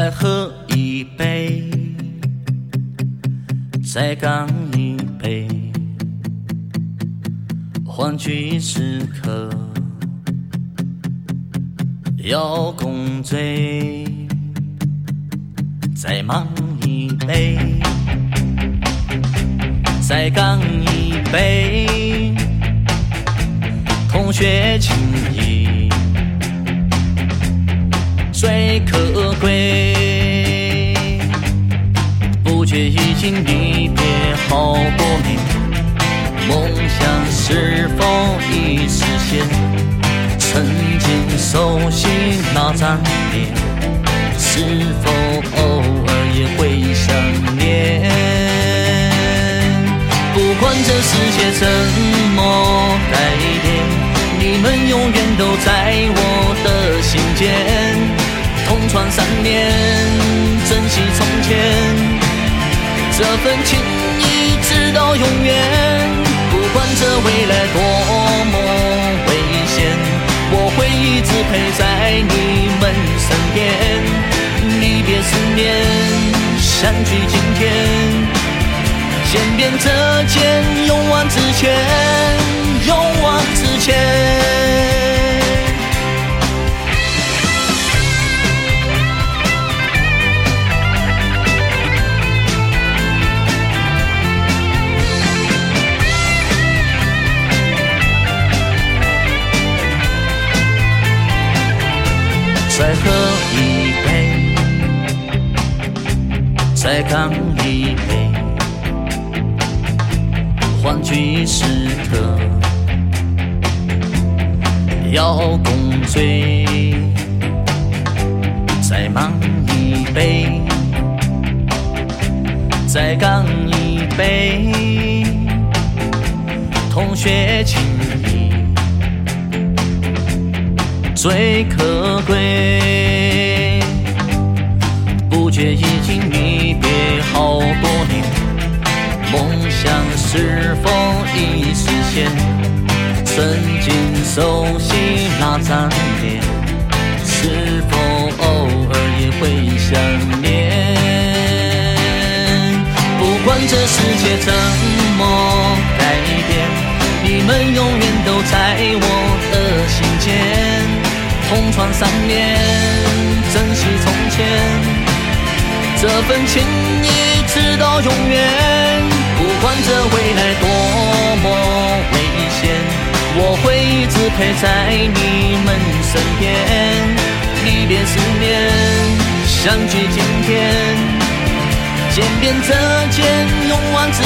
再喝一杯，再干一杯，欢聚时刻要共醉，再忙一杯，再干一杯，同学情谊最可经离别好多年，梦想是否已实现？曾经熟悉那张脸，是否偶尔也会想念？不管这世界怎么改变，你们永远都在我的心间。同窗三年，珍惜从前，这份情谊直到永远。不管这未来多么危险，我会一直陪在你们身边。离别思念，相聚今天。肩并着肩，勇往直前，再干一杯，欢聚时刻要共醉。再忙一杯，再干一杯，同学情谊。最可贵。是否已实现？曾经熟悉那张脸，是否偶尔也会想念？不管这世界怎么改变，你们永远都在我的心间。同窗三年，珍惜从前，这份情谊直到永远。不管这陪在你们身边。离别思念，相聚今天，肩并着肩，勇往直。